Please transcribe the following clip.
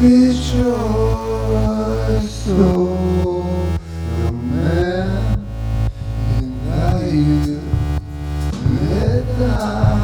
Rejoice, oh, the man in thy youth, let thy